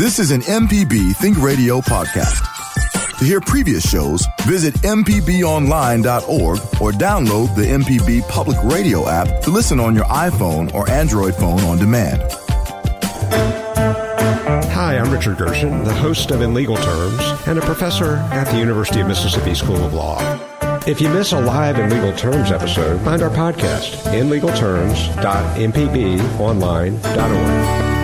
This is an MPB Think Radio podcast. To hear previous shows, visit MPBOnline.org or download the MPB Public Radio app to listen on your iPhone or Android phone on demand. Hi, I'm Richard Gershon, the host of In Legal Terms and a professor at the University of Mississippi School of Law. If you miss a live In Legal Terms episode, find our podcast, inlegalterms.mpbonline.org.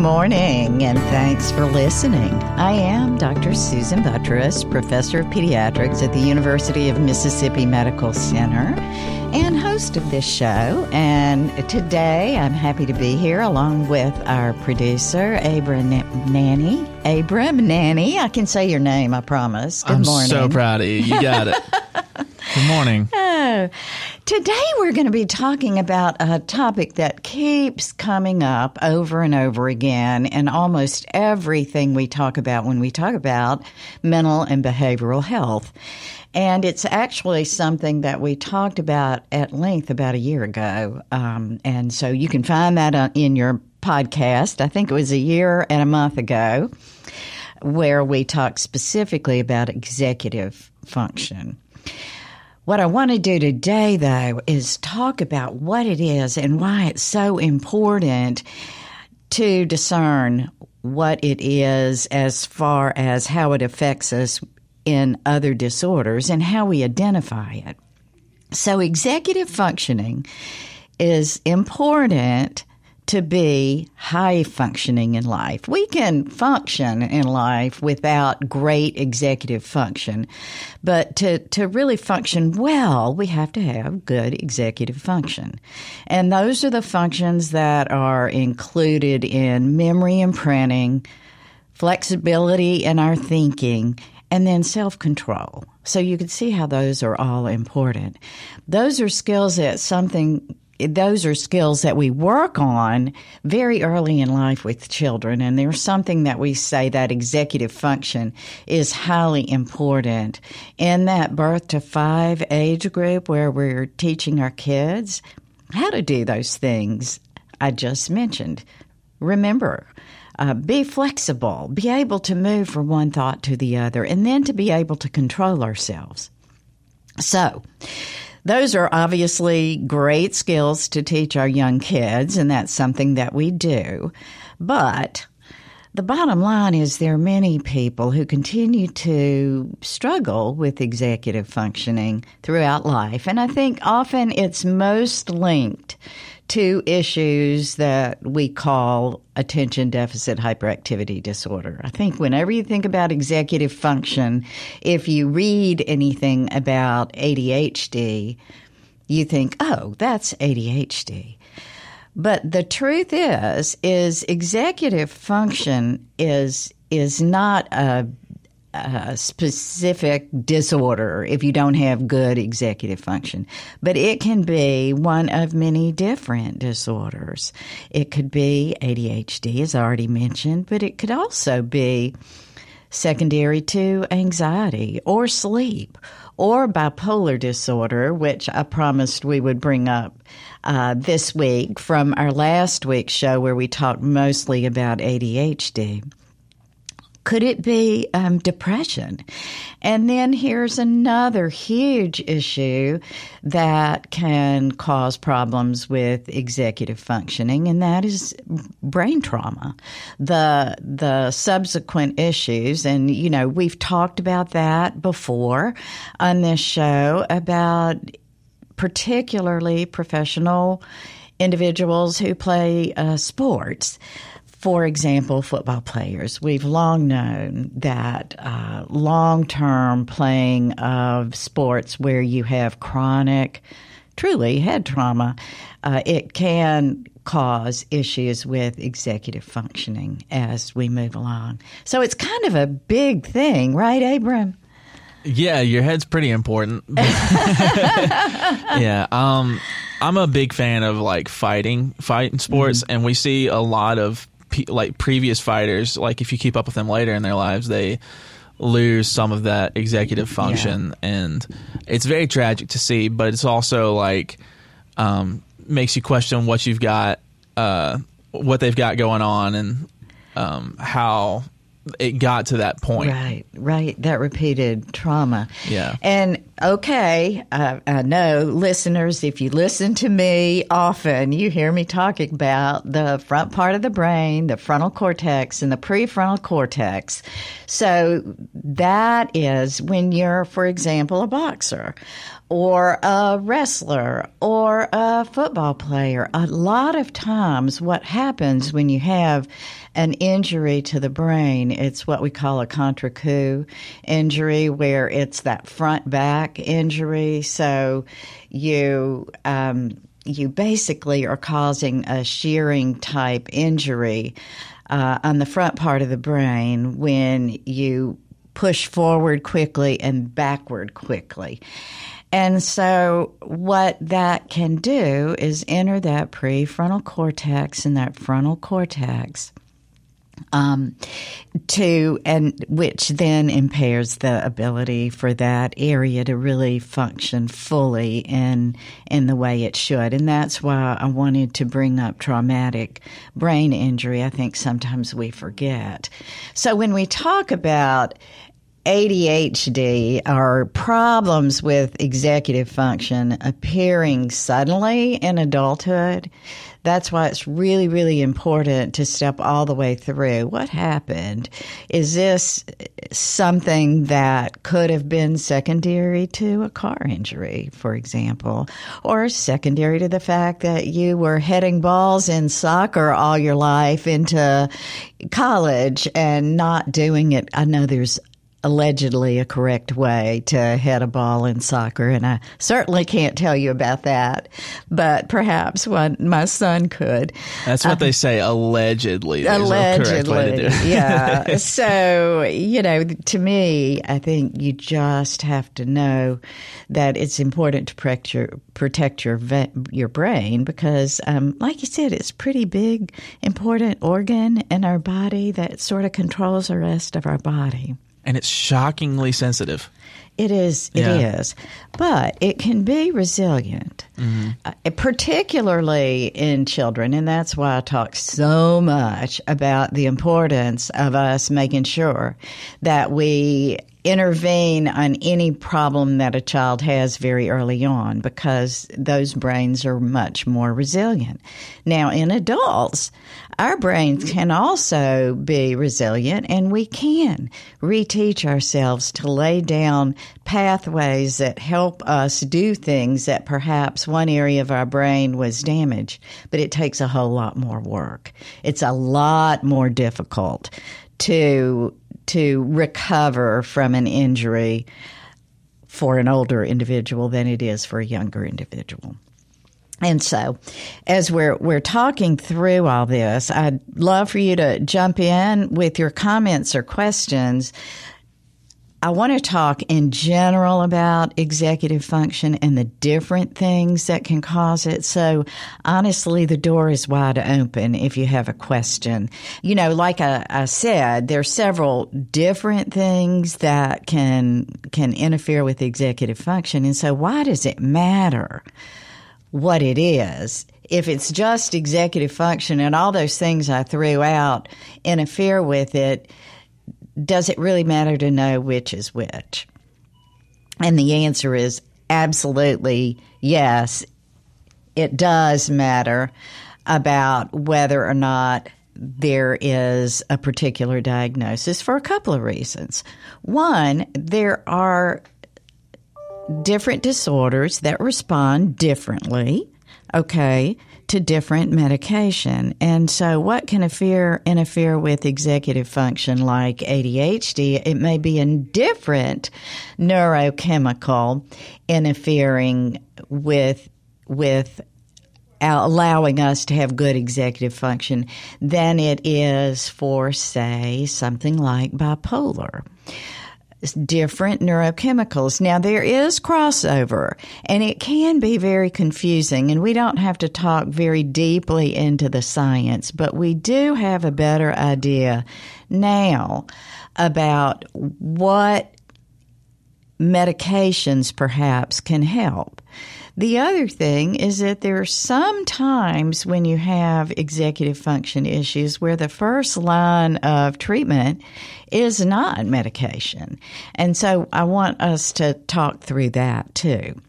morning, and thanks for listening. I am Dr. Susan Buttross, professor of pediatrics at the University of Mississippi Medical Center and host of this show. And today I'm happy to be here along with our producer, Abram Nanney. Abram Nanney, I can say your name, I promise. Good morning. I'm morning. so proud of you. You got it. Good morning. Oh, today we're going to be talking about a topic that keeps coming up over and over again in almost everything we talk about when we talk about mental and behavioral health. And it's actually something that we talked about at length about a year ago. Um, and so you can find that uh, in your podcast. I think it was a year and a month ago where we talked specifically about executive function. What I want to do today, though, is talk about what it is and why it's so important to discern what it is as far as how it affects us in other disorders and how we identify it. So, executive functioning is important to be high functioning in life. We can function in life without great executive function, but to, to really function well, we have to have good executive function. And those are the functions that are included in memory imprinting, flexibility in our thinking, and then self control. So you can see how those are all important. Those are skills that something those are skills that we work on very early in life with children. And there's something that we say that executive function is highly important in that birth to five age group where we're teaching our kids how to do those things I just mentioned. Remember, uh, be flexible, be able to move from one thought to the other, and then to be able to control ourselves. So, those are obviously great skills to teach our young kids, and that's something that we do. But the bottom line is there are many people who continue to struggle with executive functioning throughout life. And I think often it's most linked to issues that we call attention deficit hyperactivity disorder. I think whenever you think about executive function, if you read anything about ADHD, you think, oh, that's ADHD. But the truth is, is executive function is is not a a specific disorder if you don't have good executive function, but it can be one of many different disorders. It could be ADHD, as I already mentioned, but it could also be secondary to anxiety or sleep or bipolar disorder, which I promised we would bring up uh, this week from our last week's show where we talked mostly about ADHD. Could it be um, depression? And then here's another huge issue that can cause problems with executive functioning, and that is brain trauma. The the subsequent issues, and you know we've talked about that before on this show about particularly professional individuals who play uh, sports for example, football players. We've long known that uh, long term playing of sports where you have chronic, truly head trauma, uh, it can cause issues with executive functioning as we move along. So it's kind of a big thing, right, Abram? Yeah, your head's pretty important. yeah, um, I'm a big fan of like fighting, fighting sports, mm-hmm. and we see a lot of pe- like previous fighters. Like if you keep up with them later in their lives, they lose some of that executive function, yeah. and it's very tragic to see. But it's also like um, makes you question what you've got, uh, what they've got going on, and um, how it got to that point. Right, right. That repeated trauma. Yeah. And okay, uh, I know listeners, if you listen to me often, you hear me talking about the front part of the brain, the frontal cortex, and the prefrontal cortex. So that is when you're, for example, a boxer or a wrestler or a football player. A lot of times, what happens when you have an injury to the brain, it's what we call a contre-coup injury, where it's that front back injury. So you, um, you basically are causing a shearing type injury uh, on the front part of the brain when you push forward quickly and backward quickly. And so, what that can do is enter that prefrontal cortex and that frontal cortex. Um, to and which then impairs the ability for that area to really function fully in in the way it should, and that's why I wanted to bring up traumatic brain injury. I think sometimes we forget. So when we talk about ADHD are problems with executive function appearing suddenly in adulthood. That's why it's really, really important to step all the way through. What happened? Is this something that could have been secondary to a car injury, for example, or secondary to the fact that you were heading balls in soccer all your life into college and not doing it? I know there's allegedly a correct way to head a ball in soccer, and I certainly can't tell you about that, but perhaps one my son could. That's what they say, allegedly. allegedly, yeah. so you know, to me, I think you just have to know that it's important to protect your protect your your brain because, um, like you said, it's pretty big, important organ in our body that sort of controls the rest of our body and it's shockingly sensitive. It is. It yeah. is, but it can be resilient, mm-hmm. uh, particularly in children, and that's why I talk so much about the importance of us making sure that we intervene on any problem that a child has very early on because those brains are much more resilient. Now, in adults, our brains can also be resilient and we can reteach ourselves to lay down pathways that help us do things that perhaps one area of our brain was damaged, but it takes a whole lot more work. It's a lot more difficult to to recover from an injury for an older individual than it is for a younger individual. And so, as we're we're talking through all this, I'd love for you to jump in with your comments or questions I want to talk in general about executive function and the different things that can cause it. So honestly, the door is wide open if you have a question. You know, like I, I said, there are several different things that can, can interfere with executive function. And so why does it matter what it is? If it's just executive function and all those things I threw out interfere with it, does it really matter to know which is which? And the answer is absolutely yes. It does matter about whether or not there is a particular diagnosis for a couple of reasons. One, there are different disorders that respond differently okay, to different medication. And so, what can interfere, interfere with executive function like ADHD? It may be a different neurochemical interfering with with allowing us to have good executive function than it is for, say, something like bipolar different neurochemicals. Now there is crossover and it can be very confusing and we don't have to talk very deeply into the science, but we do have a better idea now about what medications perhaps can help. The other thing is that there are some times when you have executive function issues where the first line of treatment is not medication. And so I want us to talk through that too.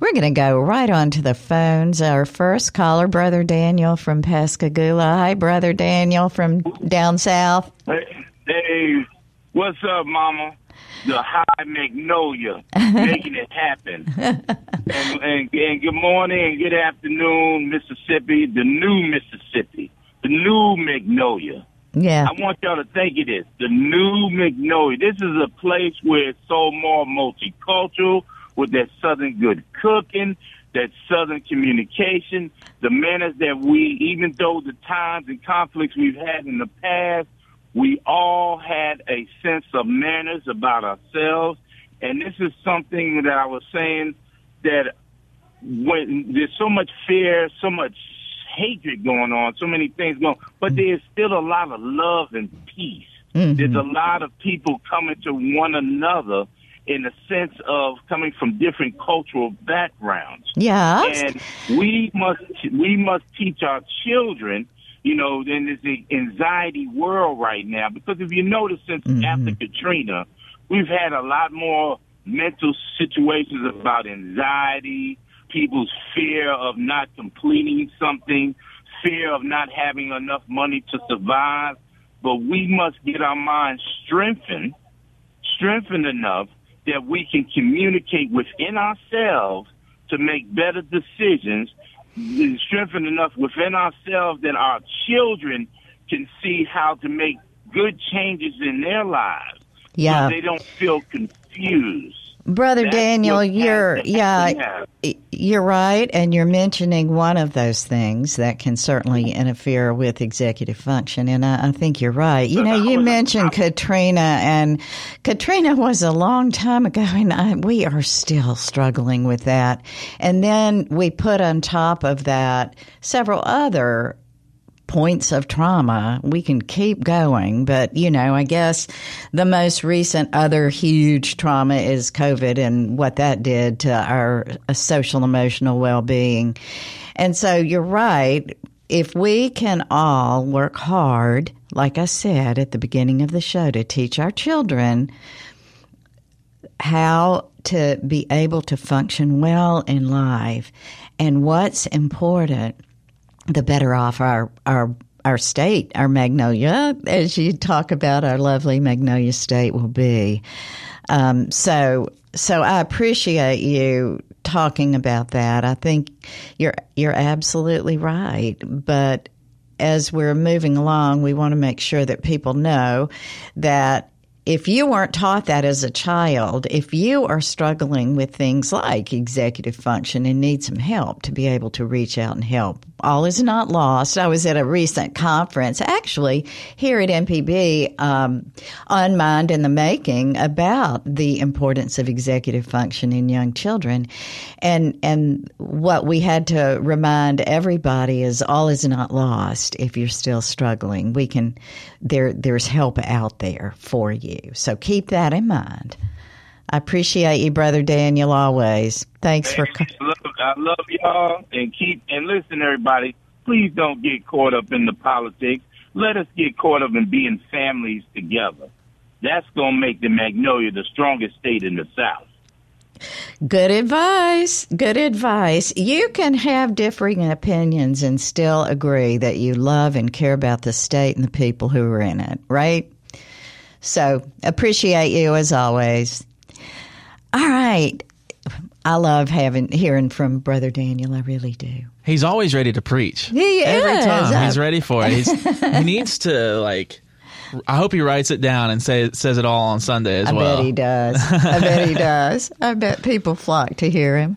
We're going to go right on to the phones. Our first caller, Brother Daniel from Pascagoula. Hi, Brother Daniel from down south. Hey, hey what's up, Mama? The high magnolia, making it happen. and, and, and good morning and good afternoon, Mississippi, the new Mississippi, the new magnolia. Yeah. I want y'all to think of this. The new Magnolia. This is a place where it's so more multicultural with that southern good cooking, that southern communication, the manners that we, even though the times and conflicts we've had in the past, we all had a sense of manners about ourselves. And this is something that I was saying that when there's so much fear, so much hatred going on, so many things going, on, but there's still a lot of love and peace. Mm-hmm. There's a lot of people coming to one another in the sense of coming from different cultural backgrounds. Yeah. And we must we must teach our children you know, in this anxiety world right now. Because if you notice, since mm-hmm. after Katrina, we've had a lot more mental situations about anxiety, people's fear of not completing something, fear of not having enough money to survive. But we must get our minds strengthened, strengthened enough that we can communicate within ourselves to make better decisions strengthened enough within ourselves that our children can see how to make good changes in their lives. Yeah. So they don't feel confused. Brother That's Daniel, you're yeah, you're right, and you're mentioning one of those things that can certainly interfere with executive function, and I, I think you're right. You know, you mentioned Katrina, and Katrina was a long time ago, and I, we are still struggling with that. And then we put on top of that several other points of trauma. We can keep going, but you know, I guess the most recent other huge trauma is COVID and what that did to our uh, social emotional well being. And so you're right. If we can all work hard, like I said at the beginning of the show, to teach our children how to be able to function well in life and what's important the better off our our our state, our magnolia, as you talk about, our lovely magnolia state will be. Um, so, so I appreciate you talking about that. I think you're you're absolutely right, but as we're moving along, we want to make sure that people know that if you weren't taught that as a child, if you are struggling with things like executive function and need some help to be able to reach out and help, all is not lost. I was at a recent conference, actually here at MPB, um, on Mind in the Making, about the importance of executive function in young children, and and what we had to remind everybody is all is not lost. If you're still struggling, we can there there's help out there for you. So keep that in mind. I appreciate you, brother Daniel, always. Thanks for. Love, I love y'all, and keep and listen, everybody. Please don't get caught up in the politics. Let us get caught up in being families together. That's going to make the Magnolia the strongest state in the South. Good advice. Good advice. You can have differing opinions and still agree that you love and care about the state and the people who are in it, right? So appreciate you as always. All right. I love having hearing from Brother Daniel. I really do. He's always ready to preach. He Every is. time he's ready for it. He's, he needs to like. I hope he writes it down and say says it all on Sunday as I well. I bet he does. I bet he does. I bet people flock to hear him.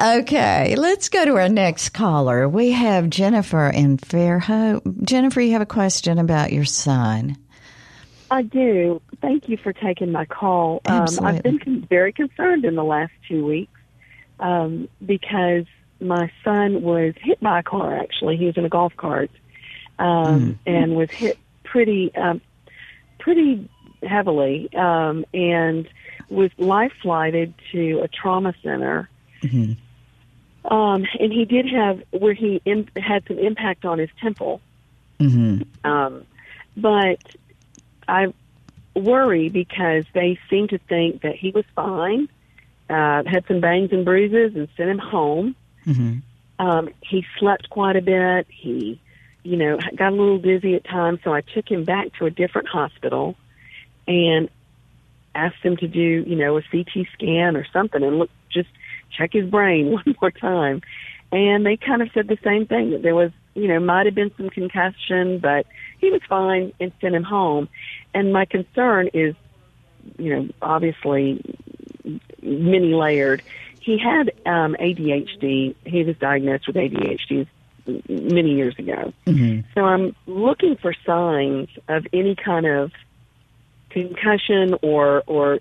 Okay, let's go to our next caller. We have Jennifer in Fairhope. Jennifer, you have a question about your son. I do. Thank you for taking my call. Um, Absolutely. I've been con- very concerned in the last two weeks um, because my son was hit by a car. Actually, he was in a golf cart um, and was hit pretty, um, pretty heavily, um, and was life flighted to a trauma center. Um, and he did have where he in, had some impact on his temple. Mm-hmm. Um, but I worry because they seem to think that he was fine, uh, had some bangs and bruises, and sent him home. Mm-hmm. Um, he slept quite a bit. He, you know, got a little dizzy at times. So I took him back to a different hospital and asked them to do, you know, a CT scan or something and look, just check his brain one more time. And they kind of said the same thing that there was, you know, might have been some concussion, but he was fine and sent him home. And my concern is, you know, obviously many layered. He had um, ADHD. He was diagnosed with ADHD many years ago. So I'm looking for signs of any kind of concussion or or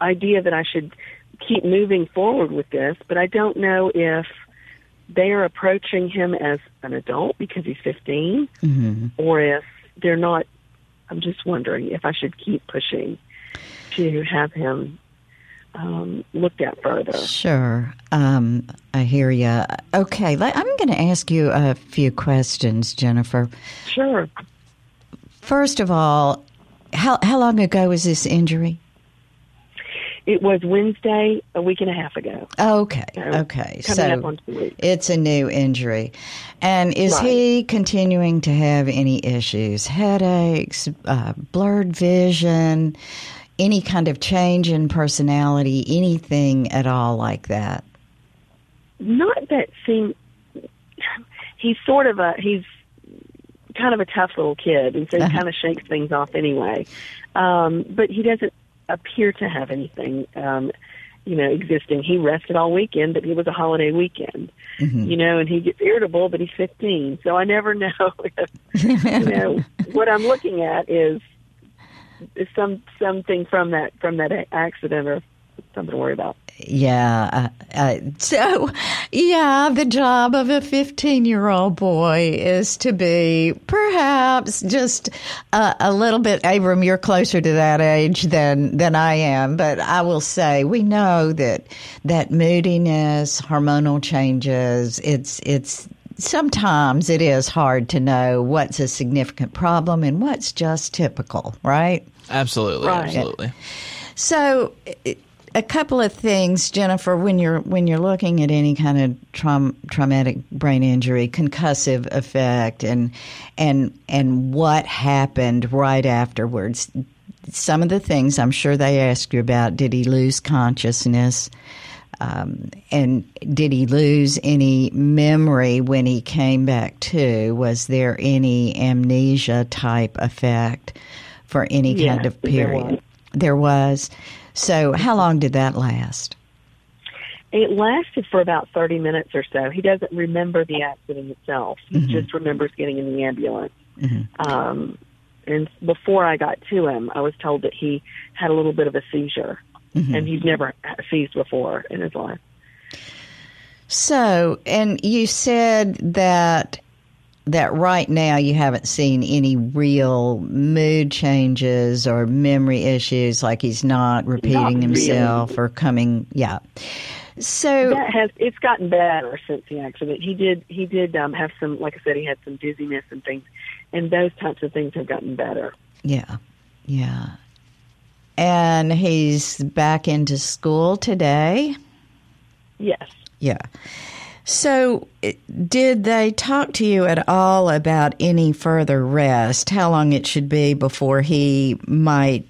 idea that I should keep moving forward with this, but I don't know if they are approaching him as an adult because he's 15 Mm-hmm. or if they're not. I'm just wondering if I should keep pushing to have him um, looked at further. Sure. Um, I hear you. Okay, I'm going to ask you a few questions, Jennifer. Sure. First of all, how how long ago was this injury? It was Wednesday, a week and a half ago. Okay, So, okay. coming so up on two weeks. it's a new injury, and is Right. he continuing to have any issues, headaches, uh, blurred vision, any kind of change in personality, anything at all like that? not that seem he's sort of a he's kind of a tough little kid and so he Uh-huh. kind of shakes things off anyway um but he doesn't appear to have anything um you know existing he rested all weekend but it was a holiday weekend Mm-hmm. you know and he gets irritable but he's 15 so i never know if you know what i'm looking at is is some something from that from that accident or something to worry about Yeah. Uh, uh, so, yeah, the job of a 15 year old boy is to be perhaps just uh, a little bit, Abram, you're closer to that age than, than I am, but I will say we know that, that moodiness, hormonal changes, it's, it's, sometimes it is hard to know what's a significant problem and what's just typical, right? Absolutely, Right. absolutely. So, a couple of things, Jennifer, when you're when you're looking at any kind of traum, traumatic brain injury, concussive effect, and and and what happened right afterwards. Some of the things I'm sure they asked you about: Did he lose consciousness? Um, and did he lose any memory when he came back to? Was there any amnesia type effect for any kind of there period? was. There was. So, how long did that last? It lasted for about 30 minutes or so. He doesn't remember the accident itself. He just remembers getting in the ambulance. Um, and before I got to him, I was told that he had a little bit of a seizure, and he's never seized before in his life. So, and you said that that right now you haven't seen any real mood changes or memory issues, like he's not repeating really. himself or coming. Yeah. So, That has it's gotten better since the accident. He did he did um, have some, like I said, he had some dizziness and things, and those types of things have gotten better. yeah, yeah. And he's back into school today. Yes. Yeah. So, did they talk to you at all about any further rest? How long it should be before he might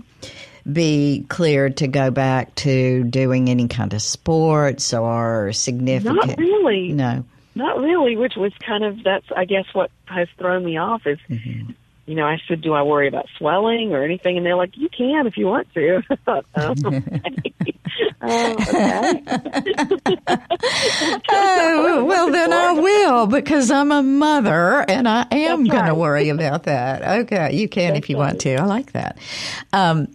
be cleared to go back to doing any kind of sports or significant? Not really. No. Not really, which was kind of that's I guess what has thrown me off is Mm-hmm. You know, I said, Do I worry about swelling or anything? And they're like, You can if you want to. I thought, oh, okay. oh, okay. Oh, well, then I will because I'm a mother and I am That's going to worry about that. Okay, you can if you want to. I like that. Um,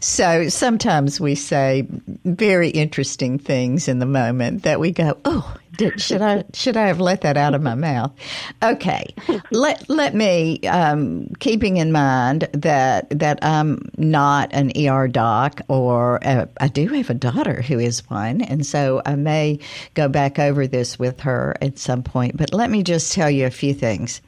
so sometimes we say very interesting things in the moment that we go, oh, did, should I should I have let that out of my mouth? Okay, let let me um, keeping in mind that that I'm not an ER doc, or uh, I do have a daughter who is one, and so I may go back over this with her at some point. But let me just tell you a few things.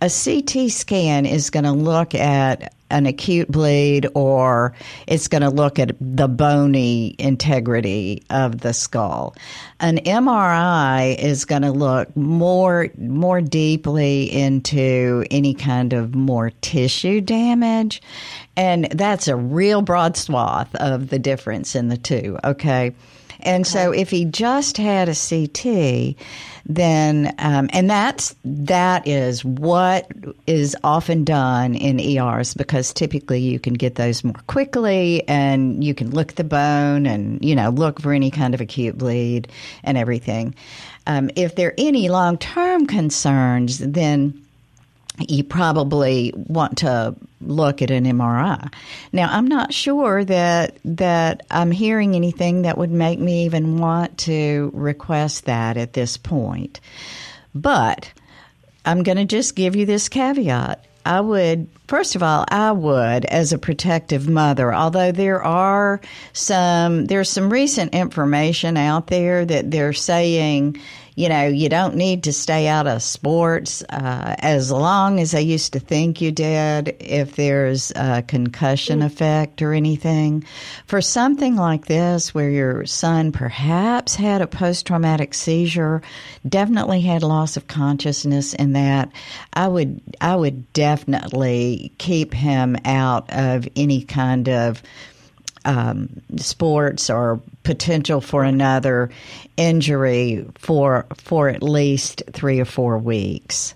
A CT scan is going to look at an acute bleed or it's going to look at the bony integrity of the skull. An MRI is going to look more more deeply into any kind of more tissue damage and that's a real broad swath of the difference in the two, okay? And so if he just had a CT, then um, and that's that is what is often done in ERs because typically you can get those more quickly and you can look the bone and you know look for any kind of acute bleed and everything. Um, if there are any long term concerns, then you probably want to look at an MRI. Now, I'm not sure that that I'm hearing anything that would make me even want to request that at this point. But I'm going to just give you this caveat. I would, first of all, I would, as a protective mother, although there are some, there's some recent information out there that they're saying, you know, you don't need to stay out of sports uh, as long as I used to think you did if there's a concussion effect or anything. For something like this, where your son perhaps had a post traumatic seizure, definitely had loss of consciousness in that, I would I would definitely keep him out of any kind of um, sports or potential for another injury for for at least three or four weeks.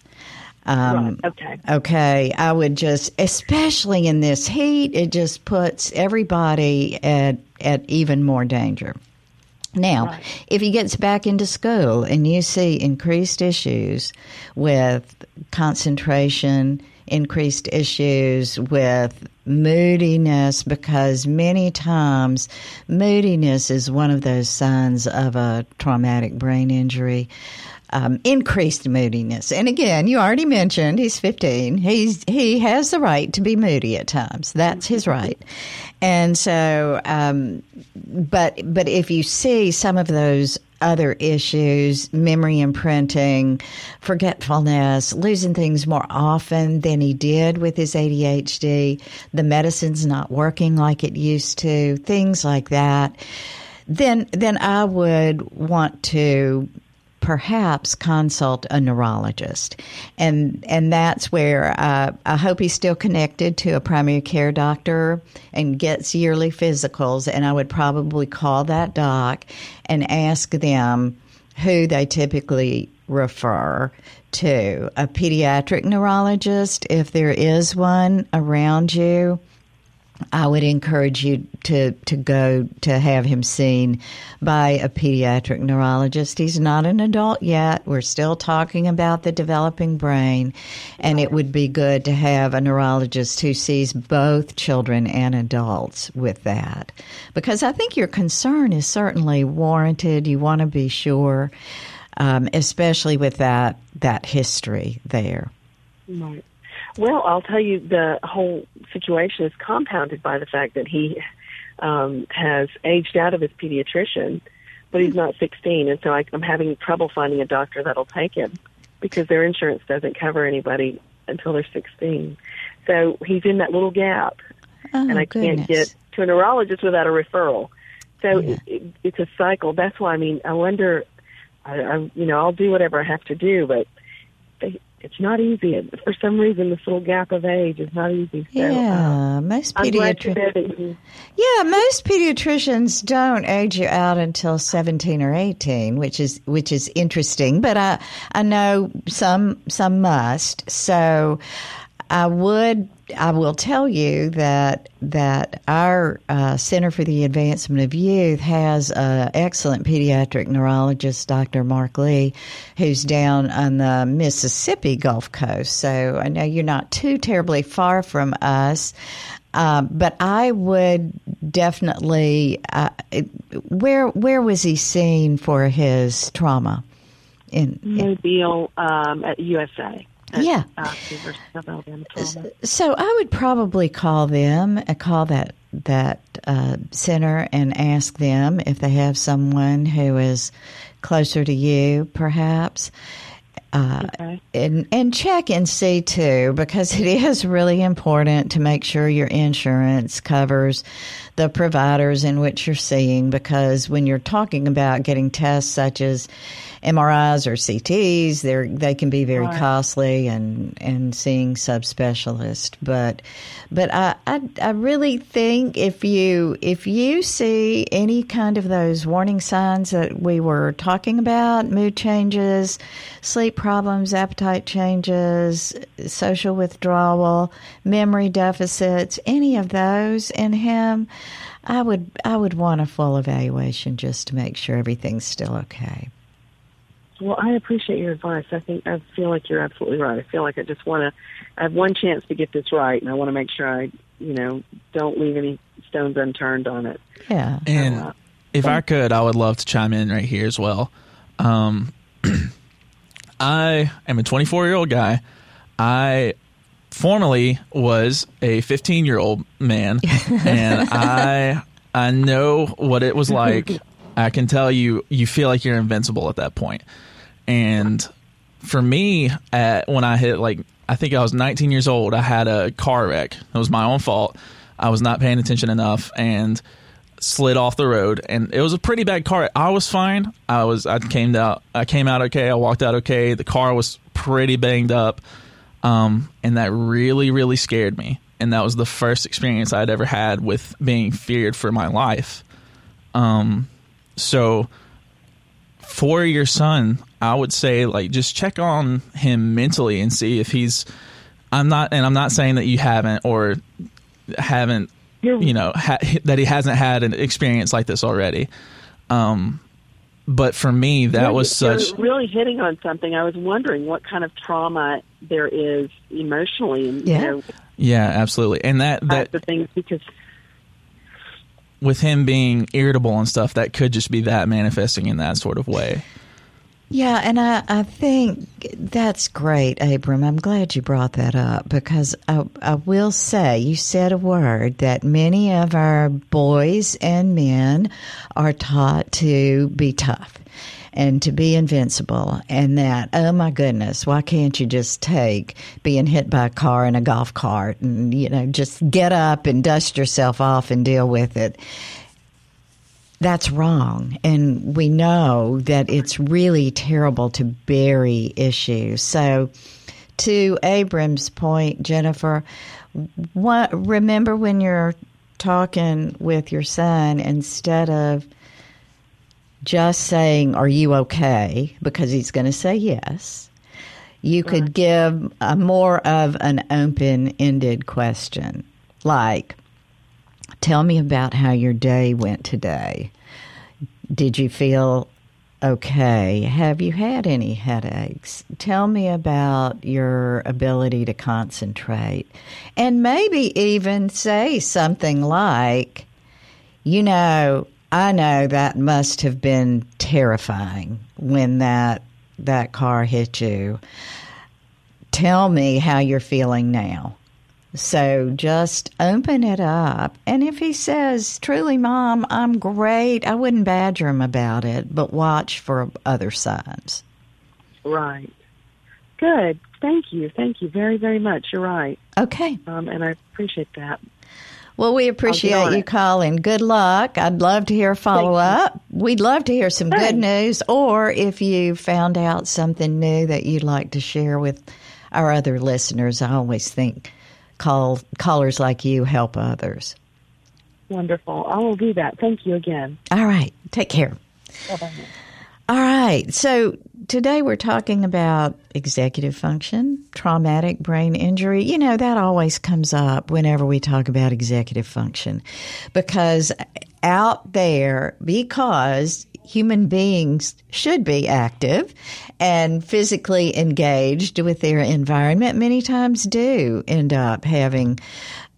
Um, Right, okay. Okay, I would just, especially in this heat, it just puts everybody at at even more danger. Now, Right. if he gets back into school and you see increased issues with concentration, increased issues with moodiness, because many times moodiness is one of those signs of a traumatic brain injury. Um, increased moodiness, and again, you already mentioned he's 15. He's he has the right to be moody at times. That's his right, and so, um, but but if you see some of those other issues, memory imprinting, forgetfulness, losing things more often than he did with his ADHD, the medicine's not working like it used to, things like that, then then I would want to perhaps consult a neurologist, and and that's where uh, I hope he's still connected to a primary care doctor and gets yearly physicals. And I would probably call that doc and ask them who they typically refer to a pediatric neurologist if there is one around you. I would encourage you to, to go to have him seen by a pediatric neurologist. He's not an adult yet. We're still talking about the developing brain, and it would be good to have a neurologist who sees both children and adults with that. Because I think your concern is certainly warranted. You want to be sure, um, especially with that, that history there. Right. Well, I'll tell you, the whole situation is compounded by the fact that he um, has aged out of his pediatrician, but he's not 16, and so I, I'm having trouble finding a doctor that'll take him because their insurance doesn't cover anybody until they're 16. So he's in that little gap, Oh, and I can't get to a neurologist without a referral. So Yeah. it, it's a cycle. That's why I mean, I wonder. I, I, you know, I'll do whatever I have to do, but they, it's not easy. For some reason, this little gap of age is not easy. So, yeah, uh, most I'm glad to pediatricians. know that you. Yeah, most pediatricians don't age you out until seventeen or eighteen, which is which is interesting. But I I know some some must. So I would I will tell you that that our uh, Center for the Advancement of Youth has an excellent pediatric neurologist, Dr. Mark Lee, who's down on the Mississippi Gulf Coast. So I know you're not too terribly far from us. Uh, but I would definitely. Uh, where where was he seen for his trauma? In, in Mobile um, at USA. At, Yeah. Uh, University of Alabama Trauma. So I would probably call them, uh, call that that uh, center, and ask them if they have someone who is closer to you, perhaps. Uh, Okay. and and check and see too because it is really important to make sure your insurance covers the providers in which you're seeing because when you're talking about getting tests such as MRIs or CTs they they can be very Right. costly and and seeing subspecialists but but I, I I really think if you if you see any kind of those warning signs that we were talking about mood changes sleep problems appetite changes social withdrawal memory deficits any of those in him I would I would want a full evaluation just to make sure everything's still okay Well, I appreciate your advice. I think I feel like you're absolutely right. I feel like I just want to. I have one chance to get this right, and I want to make sure I, you know, don't leave any stones unturned on it. yeah And Uh, if I could, I would love to chime in right here as well. Um, I am a 24 year old guy. I formerly was a 15 year old man, and I I know what it was like. I can tell you, you feel like you're invincible at that point. And for me, at, when I hit like, I think I was 19 years old, I had a car wreck. It was my own fault. I was not paying attention enough and slid off the road. And it was a pretty bad car. I was fine. I was, I came out, I came out okay. I walked out okay. The car was pretty banged up. Um, and that really, really scared me. And that was the first experience I'd ever had with being feared for my life. Um, so for your son, I would say like just check on him mentally and see if he's. I'm not, and I'm not saying that you haven't or haven't, You're- know, ha- that he hasn't had an experience like this already. Um, but for me, that You're- was you're such. really hitting on something. I was wondering what kind of trauma there is emotionally, and Yeah. you know, Yeah, absolutely, and that that types of things because with him being irritable and stuff, that could just be that manifesting in that sort of way. Yeah, and I, I think that's great, Abram. I'm glad you brought that up because I, I will say you said a word that many of our boys and men are taught to be tough and to be invincible and that oh my goodness why can't you just take being hit by a car in a golf cart and you know just get up and dust yourself off and deal with it that's wrong. And we know that it's really terrible to bury issues. So, to Abram's point, Jennifer, what, remember when you're talking with your son, instead of just saying, Are you okay? because he's going to say yes. You could give a more of an open ended question like, Tell me about how your day went today. Did you feel okay? Have you had any headaches? Tell me about your ability to concentrate. And maybe even say something like, you know, I know that must have been terrifying when that that car hit you. Tell me how you're feeling now. So just open it up. And if he says, truly, mom, I'm great, I wouldn't badger him about it, but watch for other signs. right. Good. Thank you. Thank you very, very much. You're right, Okay. um, and I appreciate that. Well, we appreciate you calling. Good luck. I'd love to hear a follow up. We'd love to hear some good news, or if you found out something new that you'd like to share with our other listeners. I always think call callers like you help others. Wonderful. I will do that. Thank you again. All right. Take care. Bye-bye. All right. So today we're talking about executive function, traumatic brain injury. You know, that always comes up whenever we talk about executive function because out there, because human beings should be active and physically engaged with their environment, many times do end up having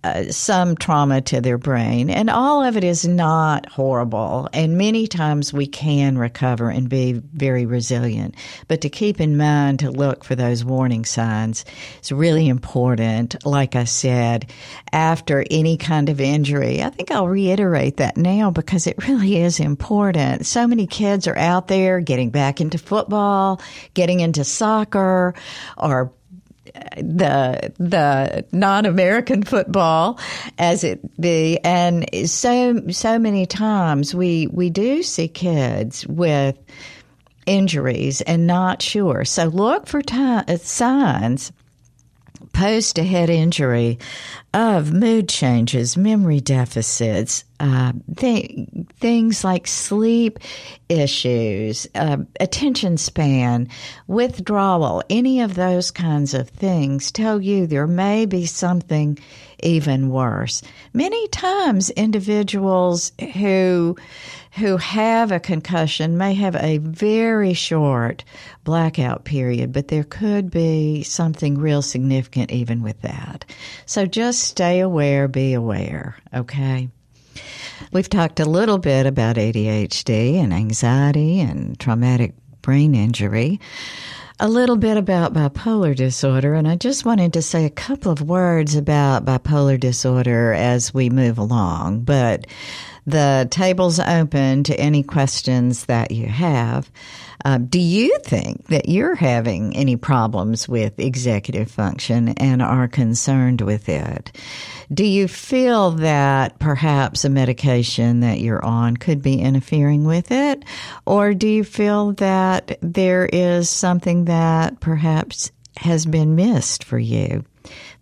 uh, some trauma to their brain, and all of it is not horrible. And many times we can recover and be very resilient. But to keep in mind to look for those warning signs is really important. Like I said, after any kind of injury, I think I'll reiterate that now because it really is important. So many kids are out there getting back into football, getting into soccer, or the the non-American football as it be, and so so many times we we do see kids with injuries and not sure. So look for t- uh, signs post a head injury of mood changes, memory deficits, uh, th- things like sleep issues, uh, attention span, withdrawal, any of those kinds of things tell you there may be something even worse. Many times, individuals who who have a concussion may have a very short blackout period, but there could be something real significant even with that. So just stay aware, be aware, okay? We've talked a little bit about ADHD and anxiety and traumatic brain injury a little bit about bipolar disorder, and I just wanted to say a couple of words about bipolar disorder as we move along. But the table's open to any questions that you have. Uh, do you think that you're having any problems with executive function and are concerned with it? Do you feel that perhaps a medication that you're on could be interfering with it? Or do you feel that there is something that perhaps has been missed for you?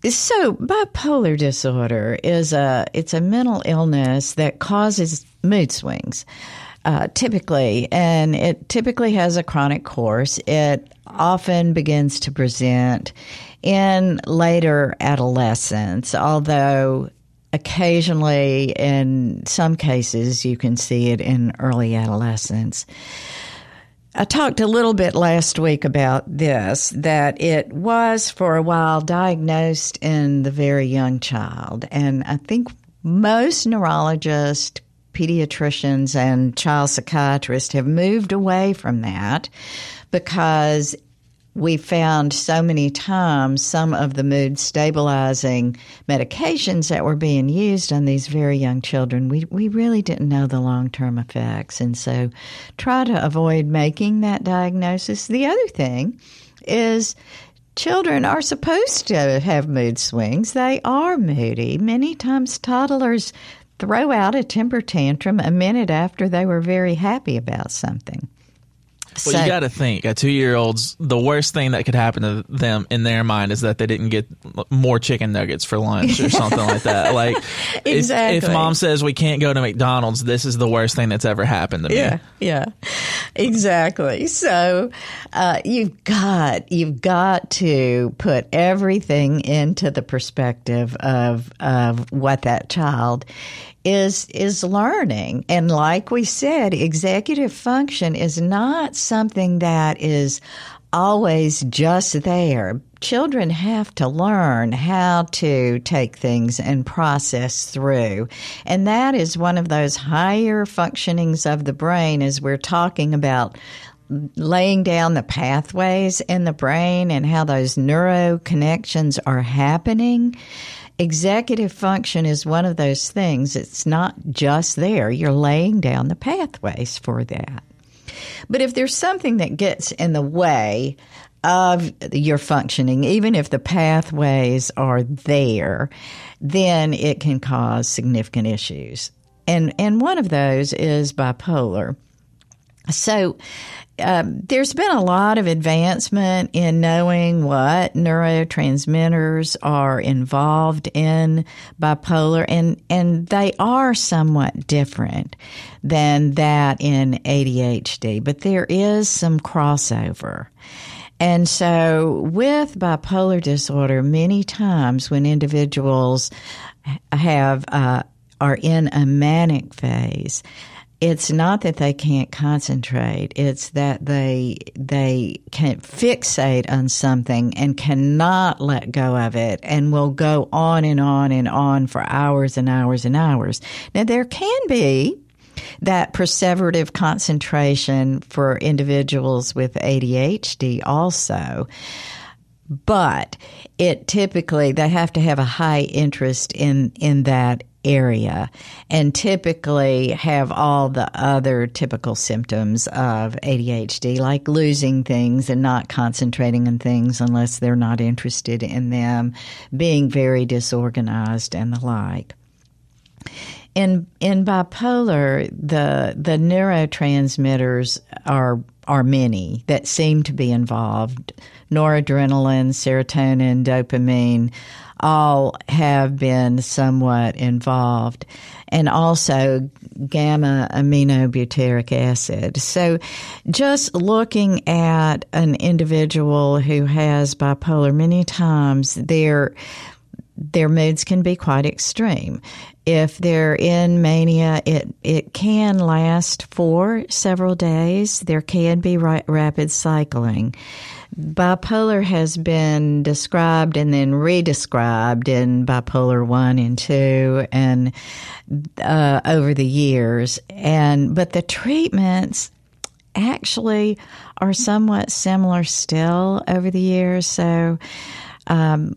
So bipolar disorder is a it's a mental illness that causes mood swings. Uh, typically, and it typically has a chronic course. It often begins to present in later adolescence, although occasionally, in some cases, you can see it in early adolescence. I talked a little bit last week about this that it was for a while diagnosed in the very young child. And I think most neurologists, pediatricians, and child psychiatrists have moved away from that because we found so many times some of the mood stabilizing medications that were being used on these very young children, we, we really didn't know the long term effects. And so try to avoid making that diagnosis. The other thing is children are supposed to have mood swings. They are moody. Many times toddlers throw out a temper tantrum a minute after they were very happy about something. Well, so, you got to think a two year old's the worst thing that could happen to them in their mind is that they didn't get more chicken nuggets for lunch or something like that. Like, exactly. if, if, mom says we can't go to McDonald's, this is the worst thing that's ever happened to me. Yeah, yeah, exactly. So uh, you've got you've got to put everything into the perspective of of what that child is is learning. And like we said executive function is not something that is always just there. Children have to learn how to take things and process through. And that is one of those higher functionings of the brain as we're talking about laying down the pathways in the brain and how those neuro connections are happening executive function is one of those things. It's not just there. You're laying down the pathways for that. But if there's something that gets in the way of your functioning, even if the pathways are there, then it can cause significant issues. And, and one of those is bipolar. So, um, there's been a lot of advancement in knowing what neurotransmitters are involved in bipolar, and, and they are somewhat different than that in ADHD, but there is some crossover. And so, with bipolar disorder, many times when individuals have uh, are in a manic phase, it's not that they can't concentrate. It's that they they can fixate on something and cannot let go of it and will go on and on and on for hours and hours and hours. Now there can be that perseverative concentration for individuals with ADHD also but it typically they have to have a high interest in in that area and typically have all the other typical symptoms of ADHD, like losing things and not concentrating on things unless they're not interested in them, being very disorganized, and the like. In in bipolar, the the neurotransmitters are are many that seem to be involved. Noradrenaline, serotonin, dopamine, all have been somewhat involved, and also gamma aminobutyric acid. So, just looking at an individual who has bipolar, many times their their moods can be quite extreme. If they're in mania, it, it can last for several days. There can be ra- rapid cycling. Bipolar has been described and then redescribed in bipolar one and two, and uh, over the years. And but the treatments actually are somewhat similar still over the years. So. Um,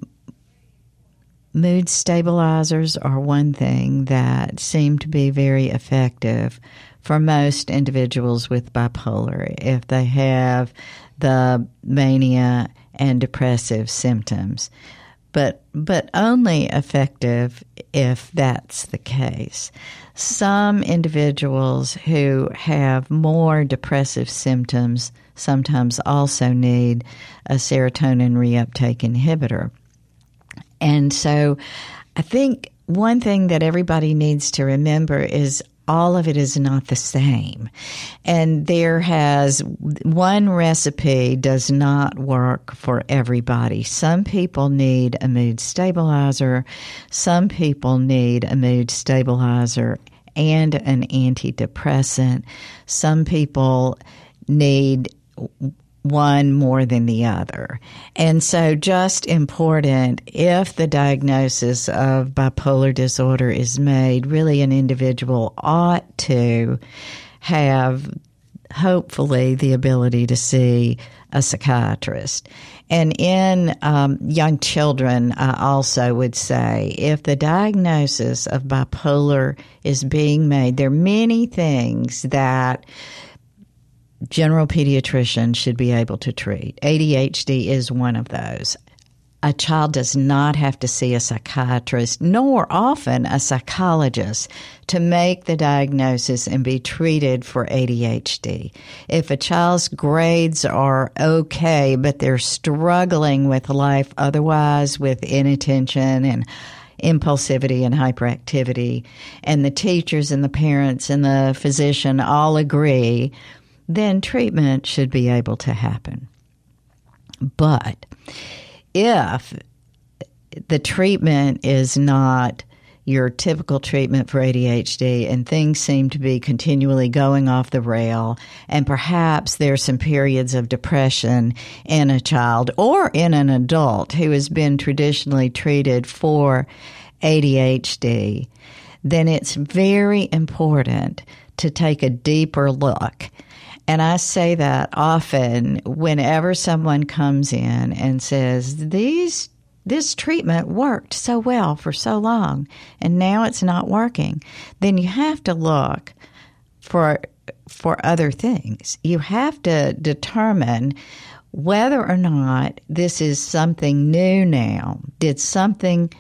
mood stabilizers are one thing that seem to be very effective for most individuals with bipolar if they have the mania and depressive symptoms, but but only effective if that's the case. Some individuals who have more depressive symptoms sometimes also need a serotonin reuptake inhibitor. And so I think one thing that everybody needs to remember is all of it is not the same. And there has one recipe does not work for everybody. Some people need a mood stabilizer. Some people need a mood stabilizer and an antidepressant. Some people need one more than the other. And so, just important if the diagnosis of bipolar disorder is made, really an individual ought to have hopefully the ability to see a psychiatrist. And in um, young children, I also would say if the diagnosis of bipolar is being made, there are many things that general pediatrician should be able to treat. ADHD is one of those. A child does not have to see a psychiatrist, nor often a psychologist, to make the diagnosis and be treated for ADHD. If a child's grades are okay, but they're struggling with life otherwise, with inattention and impulsivity and hyperactivity, and the teachers and the parents and the physician all agree then treatment should be able to happen. But if the treatment is not your typical treatment for ADHD and things seem to be continually going off the rail and perhaps there's some periods of depression in a child or in an adult who has been traditionally treated for ADHD, then it's very important to take a deeper look and I say that often whenever someone comes in and says, these, this treatment worked so well for so long and now it's not working, then you have to look for, for other things. You have to determine whether or not this is something new now. Did something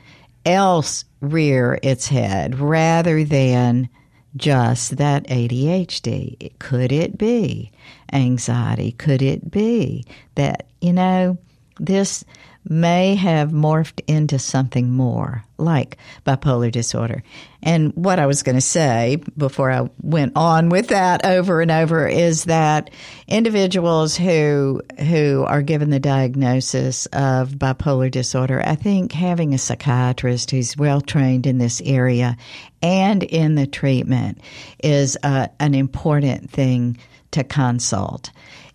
else rear its head rather than just that ADHD? Could it be anxiety? Could it be that, you know, this may have morphed into something more like bipolar disorder. And what I was going to say before I went on with that over and over is that individuals who who are given the diagnosis of bipolar disorder, I think having a psychiatrist who's well trained in this area and in the treatment is uh, an important thing to consult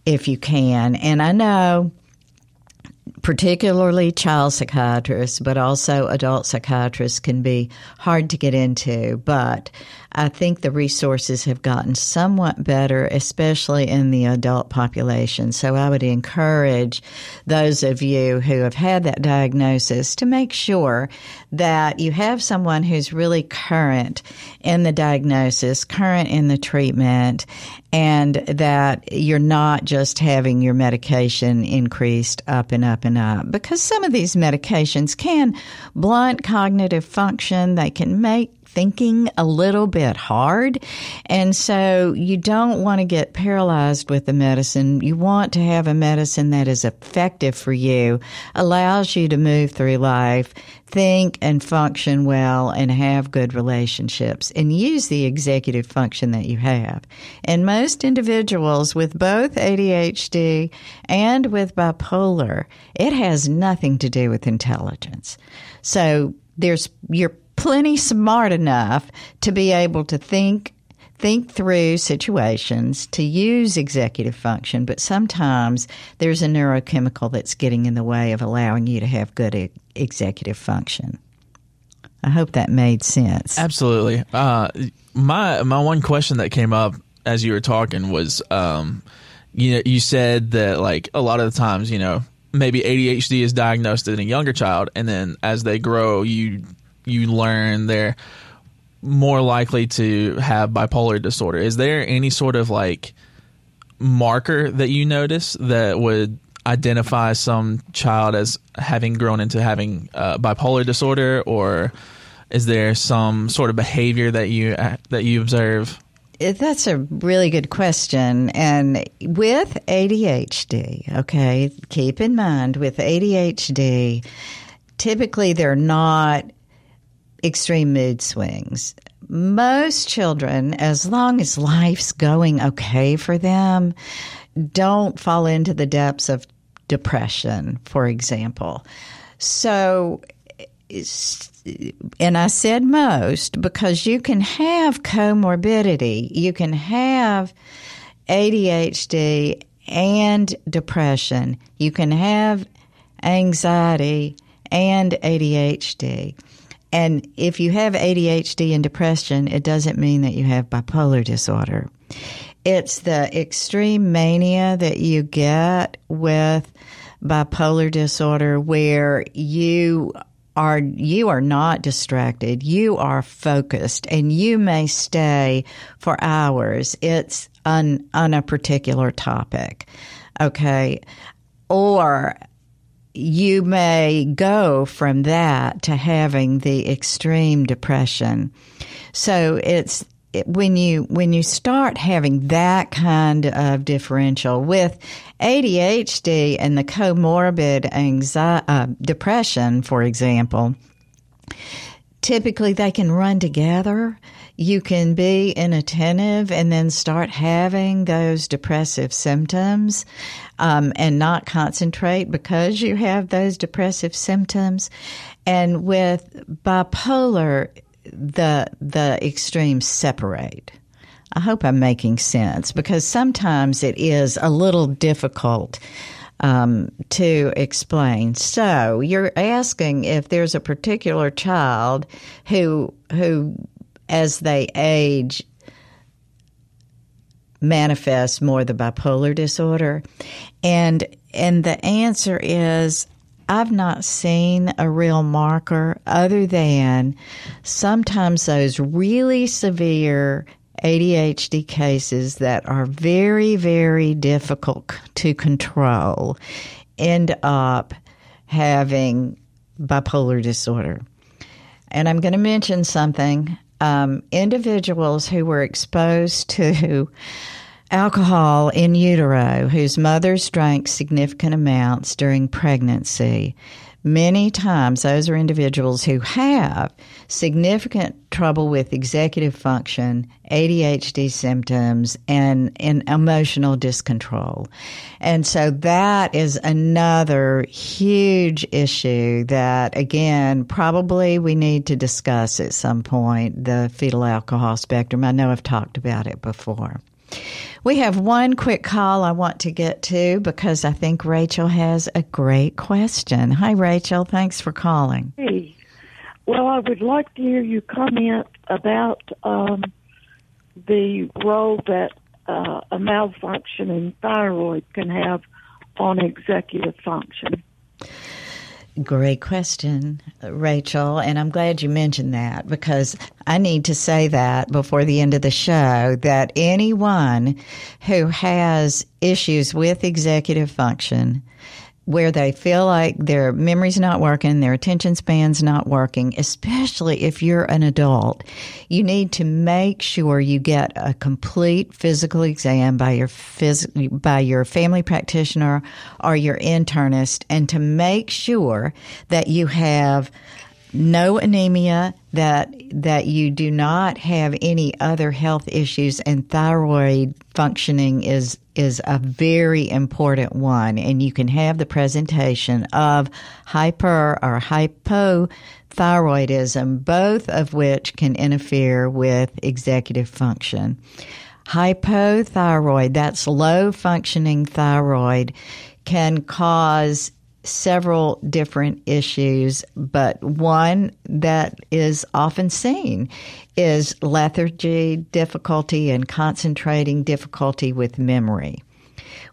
if you can. And I know particularly child psychiatrists, but also adult psychiatrists can be hard to get into. But I think the resources have gotten somewhat better, especially in the adult population. So I would encourage those of you who have had that diagnosis to make sure that you have someone who's really current in the diagnosis, current in the treatment, and that you're not just having your medication increased up and up and up. Because some of these medications can blunt cognitive function, they can make thinking a little bit hard. And so you don't want to get paralyzed with the medicine. You want to have a medicine that is effective for you, allows you to move through life, think and function well, and have good relationships, and use the executive function that you have. And most individuals with both ADHD and with bipolar, it has nothing to do with intelligence. So there's you're plenty smart enough to be able to think think through situations to use executive function, but sometimes there's a neurochemical that's getting in the way of allowing you to have good e- executive function. I hope that made sense. Absolutely. Uh, my my one question that came up as you were talking was, um, you know, you said that like a lot of the times, you know, maybe ADHD is diagnosed in a younger child, and then as they grow, you you learn they're more likely to have bipolar disorder. Is there any sort of like marker that you notice that would identify some child as having grown into having uh, bipolar disorder, or is there some sort of behavior that you uh, that you observe? That's a really good question. And with ADHD, okay, keep in mind with ADHD, typically they're not extreme mood swings. Most children, as long as life's going okay for them, don't fall into the depths of depression, for example. So, and I said most because you can have comorbidity, you can have ADHD and depression, you can have anxiety and ADHD. And if you have ADHD and depression, it doesn't mean that you have bipolar disorder. It's the extreme mania that you get with bipolar disorder where you are you are not distracted. You are focused and you may stay for hours. It's on on a particular topic. Okay? Or you may go from that to having the extreme depression. So it's when you when you start having that kind of differential with ADHD and the comorbid anxiety, uh, depression, for example, typically they can run together you can be inattentive and then start having those depressive symptoms um, and not concentrate because you have those depressive symptoms. And with bipolar, the the extremes separate. I hope I'm making sense because sometimes it is a little difficult um, to explain. So you're asking if there's a particular child who who as they age manifest more the bipolar disorder and and the answer is I've not seen a real marker other than sometimes those really severe ADHD cases that are very, very difficult to control end up having bipolar disorder. And I'm going to mention something um, individuals who were exposed to alcohol in utero whose mothers drank significant amounts during pregnancy. Many times, those are individuals who have significant trouble with executive function, ADHD symptoms, and, and emotional discontrol. And so that is another huge issue that, again, probably we need to discuss at some point the fetal alcohol spectrum. I know I've talked about it before. We have one quick call I want to get to because I think Rachel has a great question. Hi, Rachel. Thanks for calling. Hey. Well, I would like to hear you comment about um, the role that uh, a malfunctioning thyroid can have on executive function. Great question, Rachel. And I'm glad you mentioned that because I need to say that before the end of the show that anyone who has issues with executive function where they feel like their memory's not working, their attention span's not working, especially if you're an adult, you need to make sure you get a complete physical exam by your phys- by your family practitioner or your internist and to make sure that you have no anemia, that that you do not have any other health issues, and thyroid functioning is is a very important one. And you can have the presentation of hyper or hypothyroidism, both of which can interfere with executive function. Hypothyroid, that's low functioning thyroid, can cause several different issues, but one that is often seen is lethargy, difficulty in concentrating, difficulty with memory.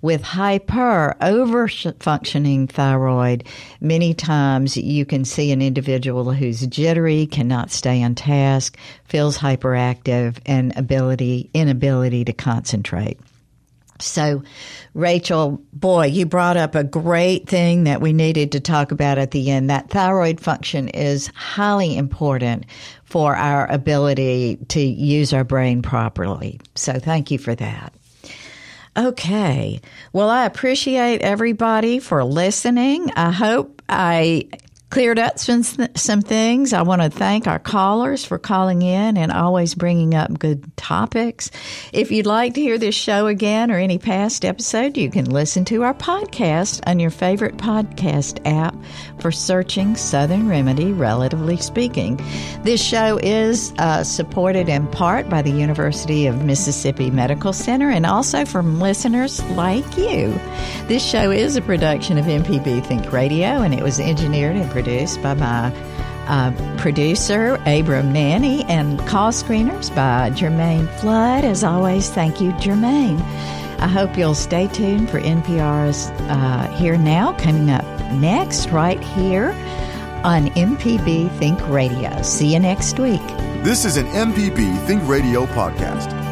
With hyper, over functioning thyroid, many times you can see an individual who's jittery, cannot stay on task, feels hyperactive, and ability, inability to concentrate. So, Rachel, boy, you brought up a great thing that we needed to talk about at the end. That thyroid function is highly important for our ability to use our brain properly. So, thank you for that. Okay. Well, I appreciate everybody for listening. I hope I cleared up some, some things. I want to thank our callers for calling in and always bringing up good topics. If you'd like to hear this show again or any past episode, you can listen to our podcast on your favorite podcast app for searching Southern Remedy, relatively speaking. This show is uh, supported in part by the University of Mississippi Medical Center and also from listeners like you. This show is a production of MPB Think Radio and it was engineered and produced by my uh, producer, Abram Nanney, and call screeners by Jermaine Flood. As always, thank you, Jermaine. I hope you'll stay tuned for NPR's uh, Here Now coming up next, right here on MPB Think Radio. See you next week. This is an MPB Think Radio podcast.